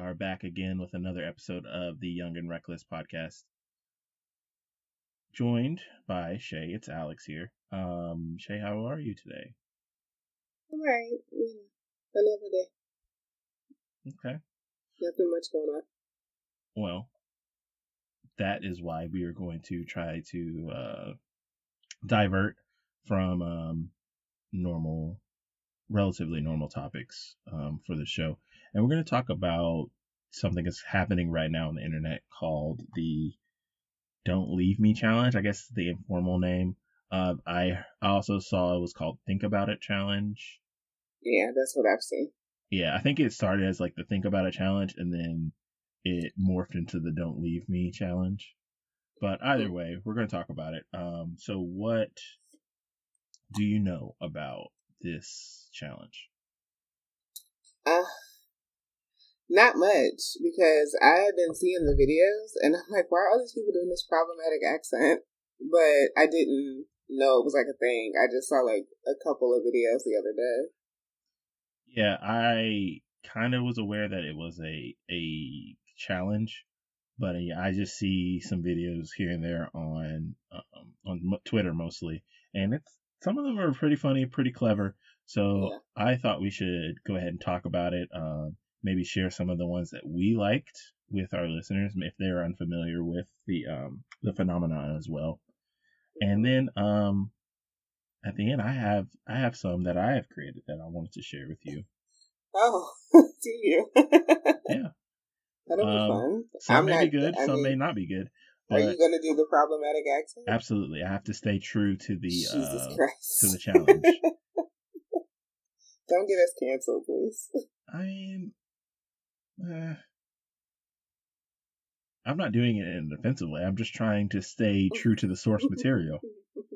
are back again with another episode of the Young and Reckless podcast. Joined by Shay. It's Alex here. Um, Shay, how are you today? I'm alright. Yeah. Another day. Okay. Nothing much going on. Well, that is why we are going to try to uh, divert from um, normal relatively normal topics um, for the show. And we're going to talk about something that's happening right now on the internet called the Don't Leave Me Challenge. I guess the informal name. Uh, I also saw it was called Think About It Challenge. Yeah, that's what I've seen. Yeah, I think it started as like the Think About It Challenge and then it morphed into the Don't Leave Me Challenge. But either hmm. way, we're going to talk about it. Um, so, what do you know about this challenge? Uh, not much because I have been seeing the videos and I'm like, why are all these people doing this problematic accent? But I didn't know it was like a thing. I just saw like a couple of videos the other day. Yeah, I kind of was aware that it was a a challenge, but yeah, I just see some videos here and there on um, on Twitter mostly, and it's some of them are pretty funny, pretty clever. So yeah. I thought we should go ahead and talk about it. Um, maybe share some of the ones that we liked with our listeners if they're unfamiliar with the um, the phenomenon as well. And then um, at the end, I have I have some that I have created that I wanted to share with you. Oh, do you? yeah. That'll be um, fun. Some I'm may be good, I some mean, may not be good. Are you going to do the problematic accent? Absolutely, I have to stay true to the uh, to the challenge. Don't get us canceled, please. I mean, uh, I'm not doing it in an offensive way. I'm just trying to stay true to the source material. okay.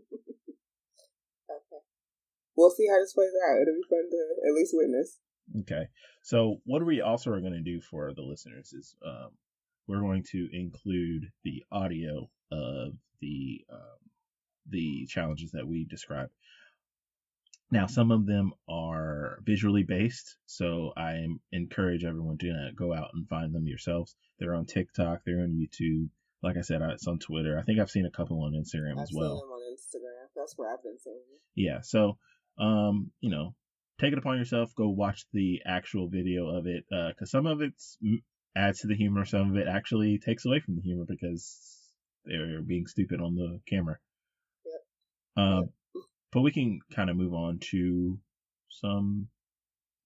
We'll see how this plays out. It'll be fun to at least witness. Okay. So, what we also are going to do for the listeners is um, we're going to include the audio of the um, the challenges that we described. Now, some of them are visually based, so I encourage everyone to uh, go out and find them yourselves. They're on TikTok, they're on YouTube. Like I said, it's on Twitter. I think I've seen a couple on Instagram I've as well. on Instagram. That's where I've been seeing them. Yeah, so um, you know, take it upon yourself. Go watch the actual video of it, because uh, some of it adds to the humor, some of it actually takes away from the humor because they're being stupid on the camera. Yep. Uh, yep. But we can kind of move on to some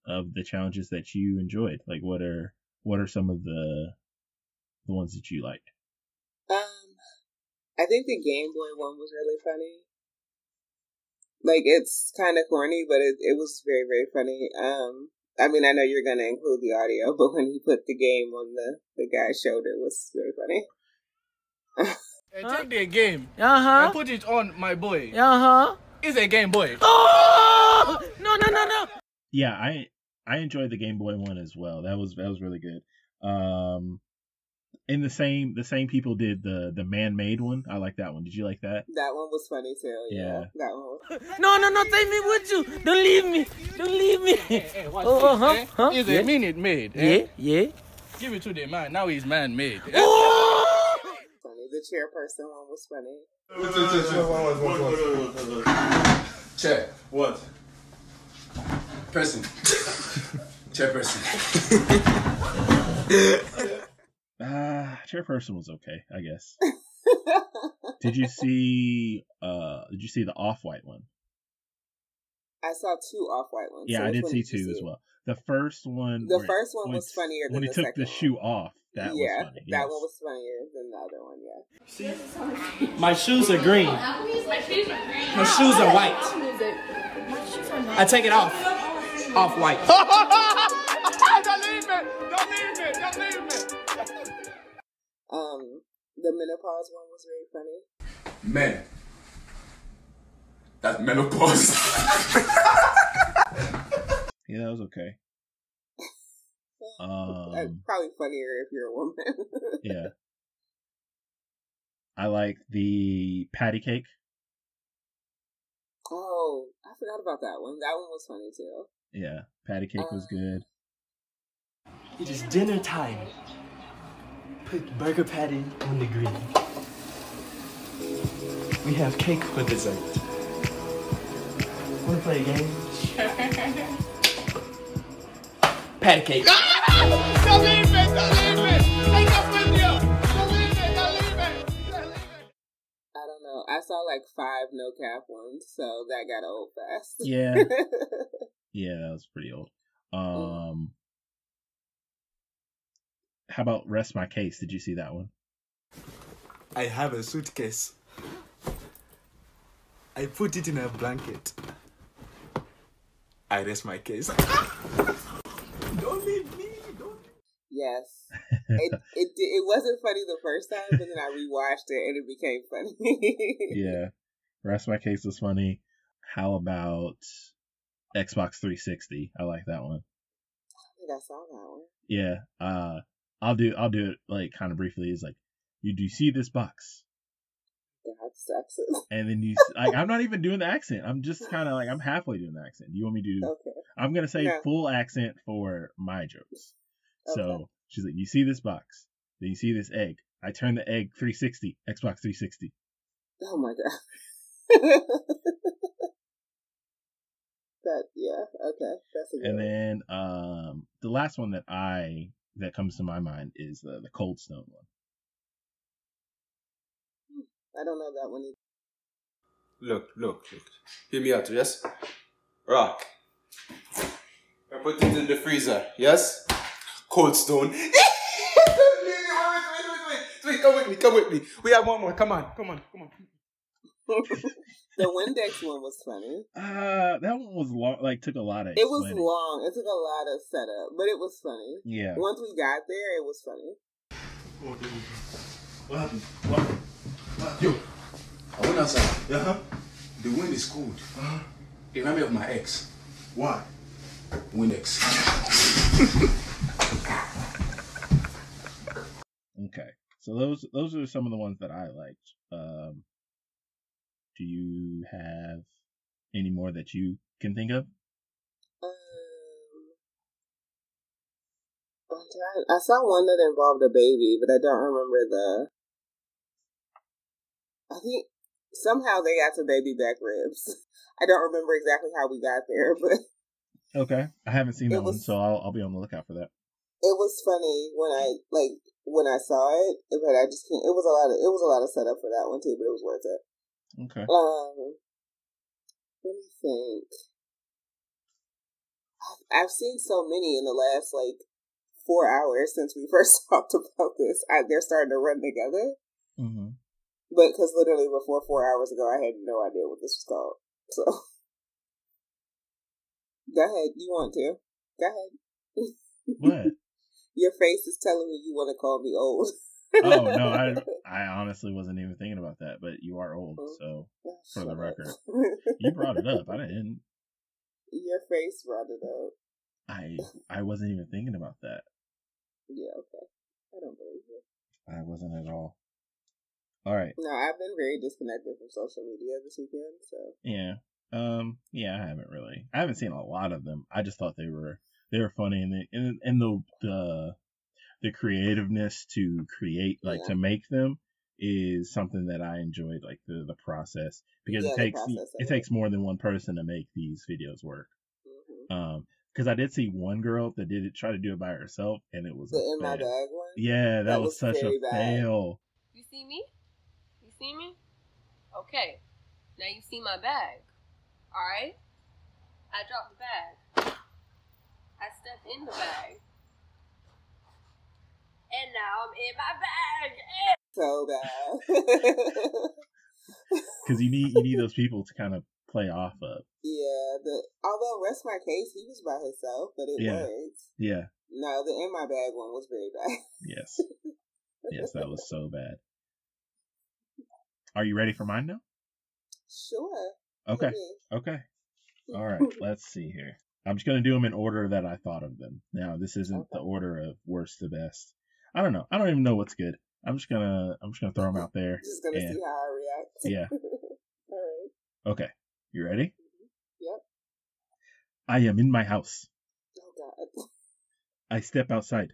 of the challenges that you enjoyed. Like, what are what are some of the the ones that you liked? Um, I think the Game Boy one was really funny. Like, it's kind of corny, but it it was very very funny. Um, I mean, I know you're gonna include the audio, but when he put the game on the the guy's shoulder, it was very funny. I take the game uh huh. and put it on my boy. Uh huh. It's a Game Boy. Oh! No, no, no, no. Yeah, I I enjoyed the Game Boy one as well. That was that was really good. Um, and the same the same people did the the man made one. I like that one. Did you like that? That one was funny too. Yeah, yeah. that one. Was... No, no, no! Take me with you. Don't leave me. Don't leave me. Hey, hey, oh, huh, eh? huh? Is yeah. a minute made. Eh? Yeah, yeah. Give it to the man. Now he's man made. Oh! Funny. The chairperson one was funny. Chair. What? Person. Chairperson. Ah, uh, chairperson was okay, I guess. did you see? Uh, did you see the off white one? I saw two off white ones. Yeah, so I did see two as well. The first one. The first one was funnier when he took the one. shoe off. That yeah, was funny. That one was funnier than the other one. Yeah. See, my shoes are green. My shoes are green. My shoes are white. I take it off. Off white. don't leave me. Don't leave me. Don't leave me. Um, the menopause one was very funny. Men. That's menopause. yeah, that was okay. Um, probably funnier if you're a woman. yeah. I like the patty cake. Oh, I forgot about that one. That one was funny too. Yeah, patty cake was good. It is dinner time. Put burger patty on the grill. We have cake for dessert. Wanna play a game? Patty cake. I don't know. I saw like five no cap ones, so that got old fast. Yeah. Yeah, that was pretty old. Mm. Um, how about rest my case? Did you see that one? I have a suitcase. I put it in a blanket. I rest my case. don't leave me. Don't. Yes. It, it it wasn't funny the first time, but then I rewatched it and it became funny. Yeah, rest my case was funny. How about Xbox 360? I like that one. I think I saw that one. Yeah. Uh, I'll do I'll do it like kind of briefly. Is like, you do you see this box? And then you like I'm not even doing the accent. I'm just kind of like I'm halfway doing the accent. Do you want me to? Okay. I'm gonna say No. full accent for my jokes. So Okay. she's like, you see this box, then you see this egg. I turn the egg 360, Xbox 360. Oh my god. that yeah, okay. That's a good And one. then um the last one that I that comes to my mind is the the Cold Stone one. I don't know that one either. Look, look, look. Hear me out, yes? Rock. I put it in the freezer, yes? Cold stone. wait, come with me, come with me. We have one more. Come on, come on, come on. the Windex one was funny. Uh that one was long like took a lot of It was long. It took a lot of setup, but it was funny. Yeah. Once we got there, it was funny. What happened? What? what? Yo, I went outside. Uh huh. The wind is cold. Uh-huh. It reminded me of my ex, Why? Windex. Okay. So those those are some of the ones that I liked. Um do you have any more that you can think of? Um. I saw one that involved a baby, but I don't remember the. I think somehow they got to baby back ribs. I don't remember exactly how we got there, but Okay. I haven't seen that one, so I'll I'll be on the lookout for that. it was funny when I like when I saw it. But I just can't. It was a lot of it was a lot of setup for that one too, but it was worth it. Okay. Um, let me think. I've, I've seen so many in the last like four hours since we first talked about this. I, they're starting to run together, Mm-hmm. but because literally before four hours ago, I had no idea what this was called. So, go ahead. You want to? Go ahead. What? Your face is telling me you want to call me old. Oh no, I I honestly wasn't even thinking about that, but you are old, so for the record. you brought it up. I didn't. Your face brought it up. I I wasn't even thinking about that. Yeah, okay. I don't believe you. I wasn't at all. All right. No, I've been very disconnected from social media this weekend, so Yeah. Um. Yeah, I haven't really. I haven't seen a lot of them. I just thought they were they were funny, and the and, and the the the creativeness to create like Yeah. to make them is something that I enjoyed, like the the process because Yeah, it takes process it it. takes more than one person to make these videos work. mhm. Um. Because I did see one girl that did it try to do it by herself, and it was the in my bag one. Yeah, that, That was, was such a bad. fail. You see me? You see me? Okay. Now you see my bag. Alright? I dropped the bag. I stepped in the bag. And now I'm in my bag. Eh. So bad. Because you need you need those people to kind of play off of. yeah, the although rest my case, he was by himself, but it Yeah. worked. Yeah. No, the in my bag one was very bad. Yes. yes, that was so bad. Are you ready for mine now? Sure. Okay. maybe. Okay. All right. Let's see here. I'm just gonna do them in order that I thought of them. Now, this isn't the order of worst to best. I don't know. I don't even know what's good. I'm just gonna I'm just gonna throw them out there. Just gonna and- see how I react. Yeah. All right. Okay. You ready? Mm-hmm. Yep. I am in my house. Oh God. I step outside.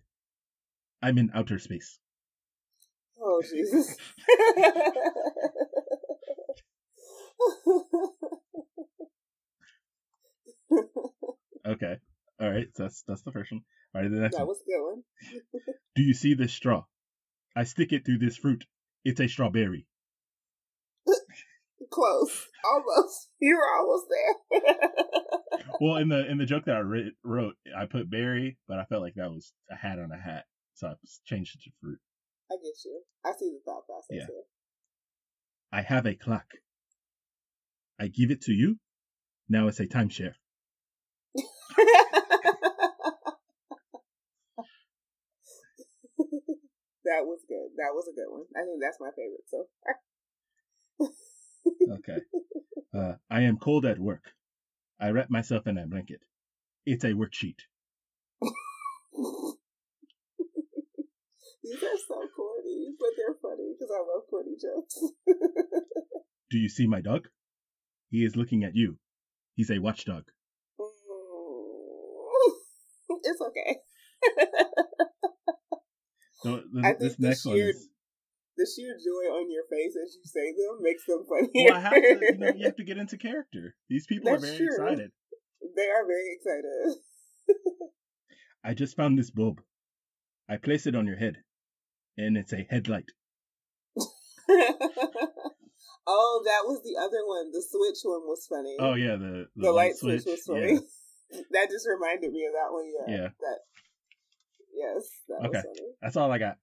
I'm in outer space. Oh Jesus. Okay. All right. So that's that's the first one. All right. The next that one. was a good one. Do you see this straw? I stick it through this fruit. It's a strawberry. Close. Almost. You were almost there. Well, in the in the joke that I wrote, I put berry, but I felt like that was a hat on a hat, so I changed it to fruit. I get you. I see the thought process Yeah. here. I have a clock. I give it to you. Now it's a timeshare. that was good. That was a good one. I think that's my favorite. So Okay. Uh, I am cold at work. I wrap myself in a blanket. It's a worksheet. these are so corny, but they're funny because I love corny jokes. Do you see my dog? He is looking at you. He's a watchdog. It's okay. So th- I think the sheer- is. The sheer joy on your face as you say them makes them funny. Well, I have to. You know, you have to get into character. These people are very true. excited. they are very excited. I just found this bulb. I place it on your head, and it's a headlight. oh, that was the other one. The switch one was funny. Oh yeah, the the, light switch, was funny. Yeah. that just reminded me of that one. Yeah. Yeah. That. Yes, that Okay. was funny. That's all I got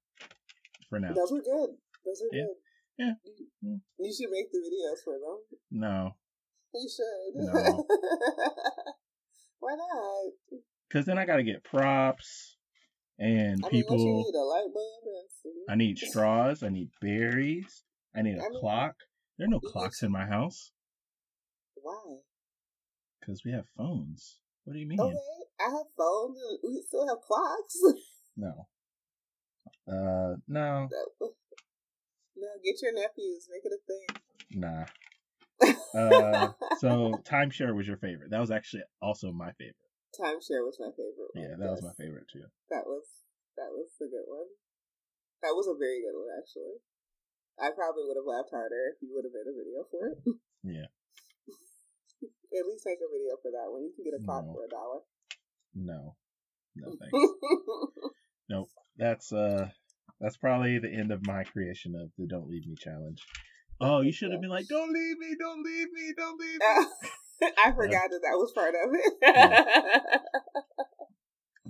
for now. Those were good. Those were Yeah. good. Yeah. You, you should make the videos for them. No, You should. No. Why not? because then I got to get props and I people. you need a light bulb. I need straws. I need berries. I need a I mean, clock. There are no clocks in my house Why? because we have phones. What do you mean? Okay, I have phones. We still have clocks. No. Uh, no, no, get your nephews. Make it a thing. nah. Uh, so timeshare was your favorite. That was actually also my favorite. Timeshare was my favorite. One. Yeah, that was my favorite too. That was that was a good one. That was a very good one, actually. I probably would have laughed harder if you would have made a video for it. Yeah. At least make a video for that one. You can get a clock No. for a dollar. No, no thanks. nope. That's uh, that's probably the end of my creation of the "Don't Leave Me" challenge. Oh, you should have been like, "Don't leave me, don't leave me, don't leave me." I forgot that that was part of it.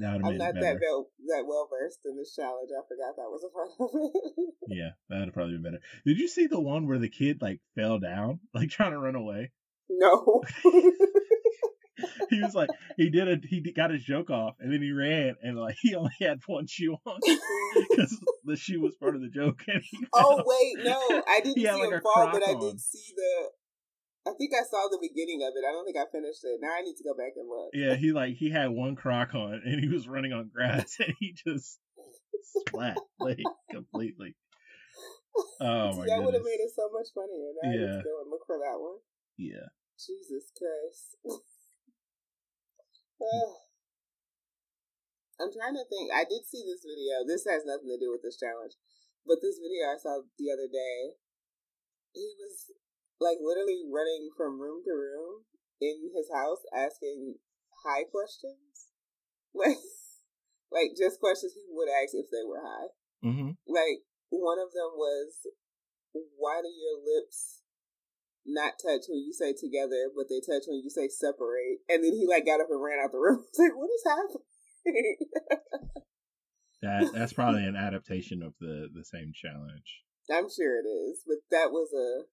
Have I'm not that well that well versed in this challenge. I forgot that was a part of it. Yeah, that would probably be better. Did you see the one where the kid like fell down, like trying to run away? No. He was like, he did a, he got his joke off, and then he ran, and like he only had one shoe on because the shoe was part of the joke. And oh wait, no, I didn't see like, him a fall, but Croc I did see the. I think I saw the beginning of it. I don't think I finished it. Now I need to go back and look. Yeah, he like he had one Croc on, and he was running on grass, and he just splat like completely. Oh my See, that would have made it so much funnier. Now I need Yeah. to go and look for that one. Yeah. Jesus Christ. I'm trying to think. I did see this video. This has nothing to do with this challenge. But this video I saw the other day, he was like literally running from room to room in his house asking high questions. Like like just questions he would ask if they were high. Mm-hmm. Like one of them was why do your lips not touch when you say together, but they touch when you say separate? And then he like got up and ran out the room. It's like, what is happening? That that's probably an adaptation of the the same challenge. I'm sure it is, but that was a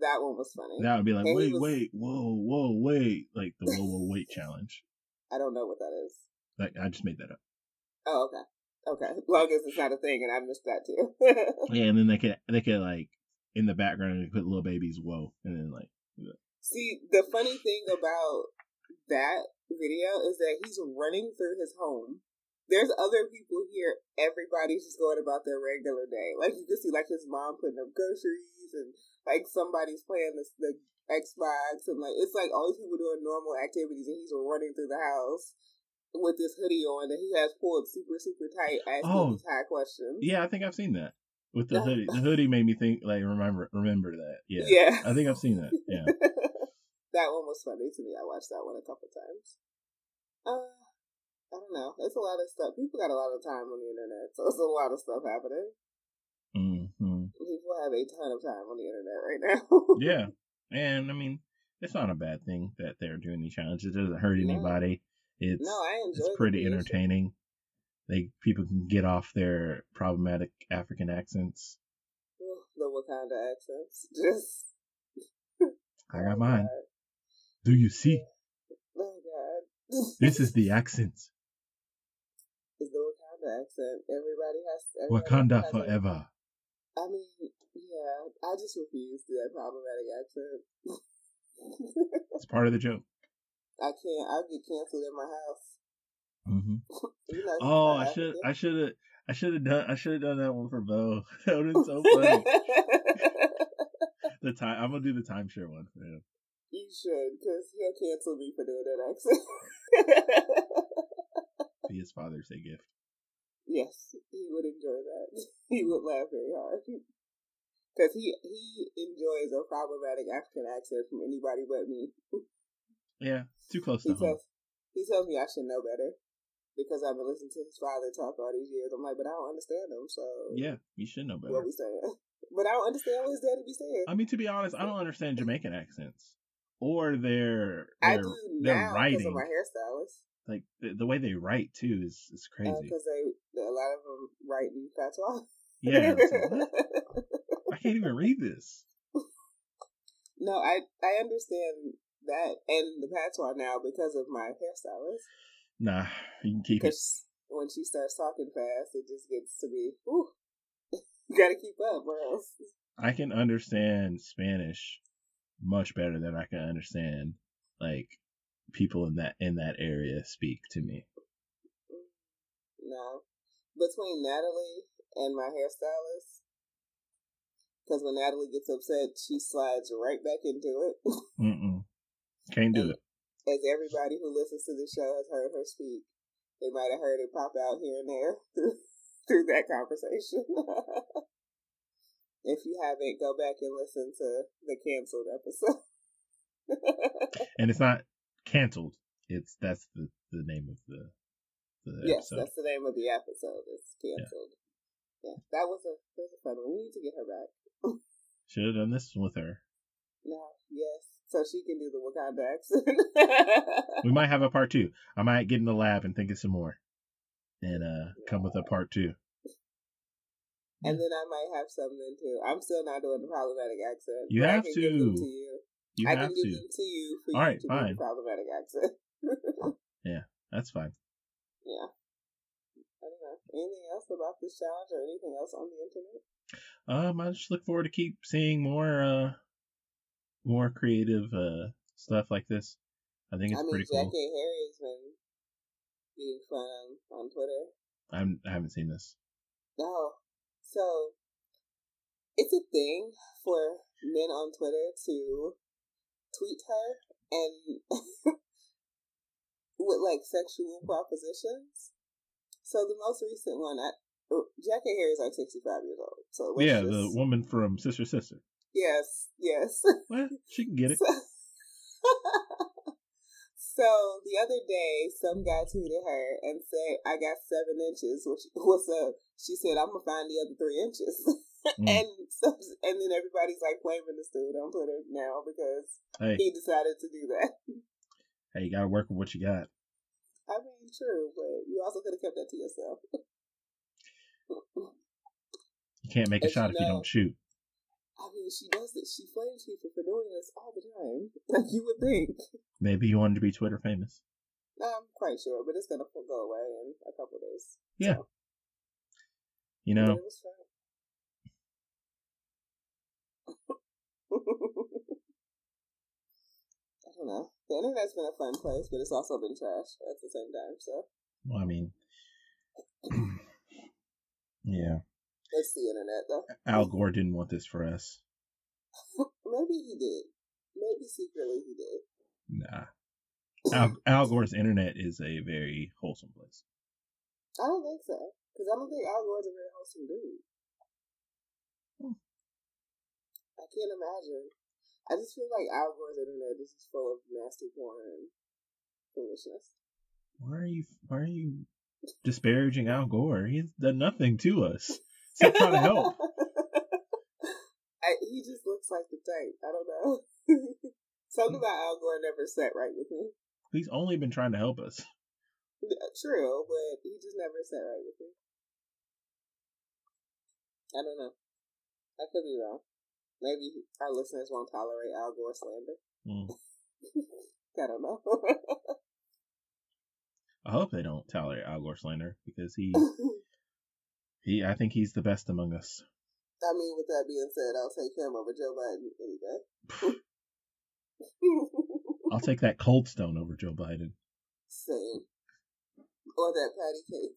that one was funny. That would be like, And wait, was- wait, whoa, whoa, wait, like the whoa, whoa, wait challenge. I don't know what that is. Like I just made that up. Oh, okay. Okay. Long as it's not a thing and I missed that too. Yeah, and then they could they could like in the background they put little babies whoa, and then like See, the funny thing about that video is that he's running through his home. There's other people here. Everybody's just going about their regular day. Like you can see, like his mom putting up groceries, and like somebody's playing the, the Xbox, and like it's like all these people doing normal activities, and he's running through the house. with this hoodie on that he has pulled super super tight, asking Oh. these high questions. Yeah, I think I've seen that with the hoodie. The hoodie made me think like remember remember that. Yeah, Yeah. I think I've seen that. Yeah, that one was funny to me. I watched that one a couple times. Uh, I don't know. It's a lot of stuff. People got a lot of time on the internet, so it's a lot of stuff happening. hmm People have a ton of time on the internet right now. yeah, and I mean it's not a bad thing that they're doing these challenges. It doesn't hurt No. anybody. It's no, I enjoy. it's pretty entertaining. They people can get off their problematic African accents. The Wakanda accents, just. I got oh, mine. God. Do you see? Oh God. This is the accent. is the Wakanda accent. Everybody has everybody Wakanda has it. forever. I mean, yeah, I just refuse to do that problematic accent. It's part of the joke. I can't. I'll get canceled in my house. Hmm You know, Oh, I should, I should have, I should have done, I should have done that one for Bo. That would have been so funny. the time, I'm gonna do the timeshare one for him. you should, because he'll cancel me for doing that accent. Be his Father's Day gift. yes, he would enjoy that. He would laugh very hard. Because he, he enjoys a problematic African accent from anybody but me. Yeah, too close He to home. tells, he tells me I should know better. Because I've been listening to his father talk all these years. I'm like, but I don't understand him, so Yeah, you should know better. what we saying? But I don't understand what his daddy be saying. I mean, to be honest, I don't understand Jamaican accents or their I their do their writing. of my hairstylist. Like the, the way they write too is is crazy. Because they, a lot of them write in patois. yeah, like. I can't even read this. no, I I understand that and the patois now because of my hairstylist. Nah, you can keep it. When she starts talking fast, it just gets to be, you gotta keep up, or else. I can understand Spanish much better than I can understand like people in that in that area speak to me. No. Between Natalie and my hairstylist, because when Natalie gets upset, she slides right back into it. Mm-mm. Can't do it. As everybody who listens to the show has heard her speak, they might have heard it pop out here and there through, through that conversation. if you haven't, go back and listen to the canceled episode. And it's not canceled. It's that's the the name of the the yes, episode. that's the name of the episode. It's canceled. Yeah. that was a that was a fun one. We need to get her back. Should have done this with her. No, yes, so she can do the Wakanda accent. We might have a part two. I might get in the lab and think of some more, and uh come with a part two. and then I might have something too. I'm still not doing the problematic accent. You but I have can give them to. to you. You I have can give to. them to you for All you right, to do fine. the problematic accent. yeah, That's fine. yeah. I don't know. Anything else about this challenge or anything else on the internet? Um, I just look forward to keep seeing more uh more creative uh stuff like this. I think it's I mean, pretty Jackée cool. Harry's been being fun on, on Twitter. I'm I haven't seen this. No. So it's a thing for men on Twitter to tweet her and with like sexual propositions. So the most recent one, I, Jackée Harry is like sixty five years old. So yeah, the woman from Sister Sister. Yes, yes. Well, she can get it. So, so the other day, some guy tweeted her and said, "I got seven inches." Which what's up? She said, "I'm gonna find the other three inches." Mm. and so, and then everybody's like blaming this dude on Twitter now because Hey, he decided to do that. hey, you gotta work with what you got. I mean, true, but you also could have kept that to yourself. You can't make a shot you if you don't shoot. I mean, she does this. She flames people for doing this all the time. Like you would think. Maybe you wanted to be Twitter famous. I'm quite sure, but it's gonna go away in a couple days. Yeah. So, You know, it was fun. I don't know. The internet's been a fun place, but it's also been trash at the same time. So well, I mean, yeah. The internet, though. Al Gore didn't want this for us. Maybe he did. Maybe secretly he did. Nah. Al, Al Gore's internet is a very wholesome place. I don't think so. Because I don't think Al Gore's a very wholesome dude. Hmm. I can't imagine. I just feel like Al Gore's internet is just full of nasty porn and foolishness. Why are you Why are you disparaging Al Gore? He's done nothing to us. Except trying to help. I, he just looks like the type. I don't know. Something about Al Gore never sat right with me. He's only been trying to help us. True, but he just never sat right with me. I don't know. I could be wrong. Maybe our listeners won't tolerate Al Gore slander. Mm. I don't know. I hope they don't tolerate Al Gore slander because he he I think he's the best among us. I mean, with that being said, I'll take him over Joe Biden any day. I'll take that cold stone over Joe Biden. Same. Or that patty cake.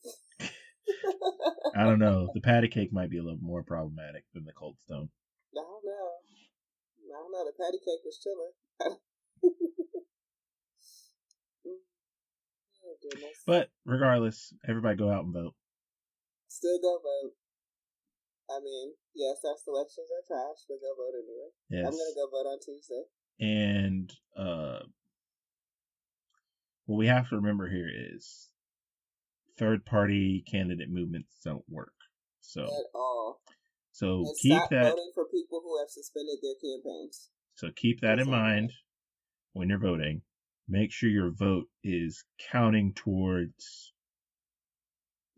I don't know. The patty cake might be a little more problematic than the cold stone. I don't know. I don't know. The patty cake was chilling. oh. But regardless, everybody go out and vote. Still go vote. I mean, yes, our selections are trash, but go vote anyway. Yes. I'm gonna go vote on Tuesday. And uh what we have to remember here is third party candidate movements don't work. So At all. so And keep stop that voting for people who have suspended their campaigns. so keep that in That's right. mind when you're voting. Make sure your vote is counting towards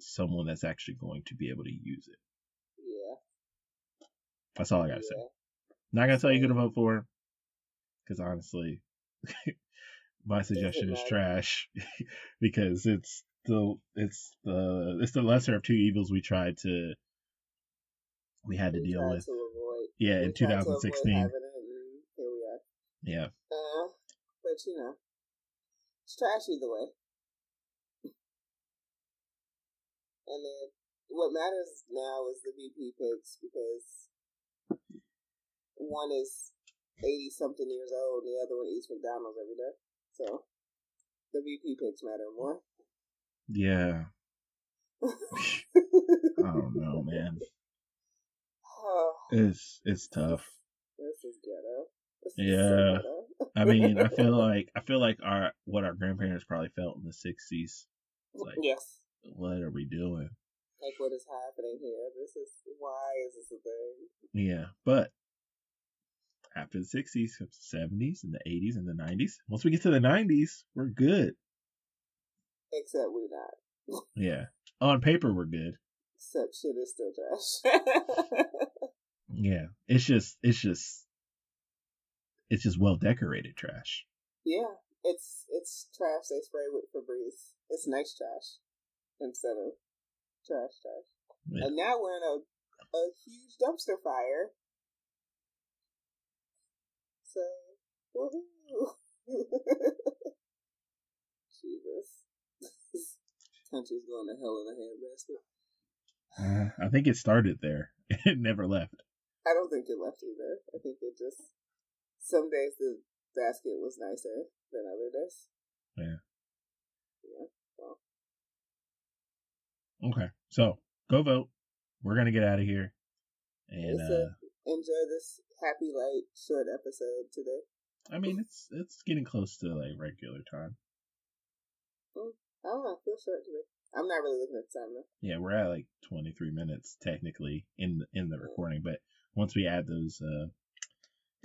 someone that's actually going to be able to use it. Yeah. That's all I gotta say. Not gonna tell you who to vote for, because honestly, my suggestion is trash because it's the it's the it's the lesser of two evils we tried to we had to We deal with. to. Yeah, we in tried to avoid 2016. it, here we are. Yeah, Uh, but you know, it's trash either way. And then what matters now is the VP picks because one is eighty something years old, and the other one eats McDonald's every day. So the VP picks matter more. yeah. I don't know, man. oh, It's it's tough. this is ghetto. This is so Yeah. ghetto. I mean, I feel like I feel like our what our grandparents probably felt in the '60s. like- yes. What are we doing? Like what is happening here? This is why is this a thing? Yeah, but after the 60s, 70s, and the 80s, and the 90s. Once we get to the 90s, we're good. Except we're not. Yeah. On paper, we're good. Except shit is still trash. Yeah. It's just, it's just, it's just well decorated trash. yeah, it's it's trash they spray with Febreze. It's nice trash instead of trash trash. Yeah. And now we're in a a huge dumpster fire. So, woohoo! Jesus, this country's going to hell in a handbasket. Uh, I think it started there. It never left. I don't think it left either. I think it just some days the basket was nicer than other days. Yeah. Yeah. Okay. So go vote. We're going to get out of here. And, uh, enjoy this happy light short episode today. I mean, it's, it's getting close to like regular time. I don't know. It feels short to me. I'm not really looking at the time though. Yeah, we're at like 23 minutes technically in the, in the recording, but once we add those uh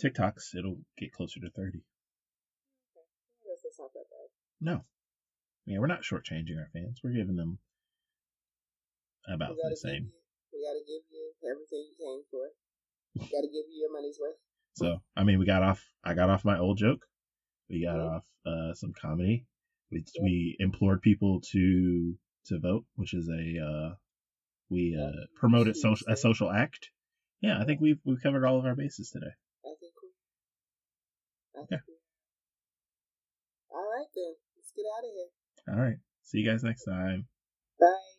TikToks, it'll get closer to 30. I guess it's not that bad. No. Yeah, we're not shortchanging our fans. We're giving them about the same. You, we gotta give you everything you came for. We gotta give you your money's worth. So, I mean, we got off I got off my old joke. We got Mhm. off uh some comedy. We Yeah. we implored people to to vote, which is a uh we uh promoted social a social act. Yeah, I think we've we've covered all of our bases today. I think we. I think Yeah. we. All right then. Let's get out of here. All right. See you guys next time. Bye.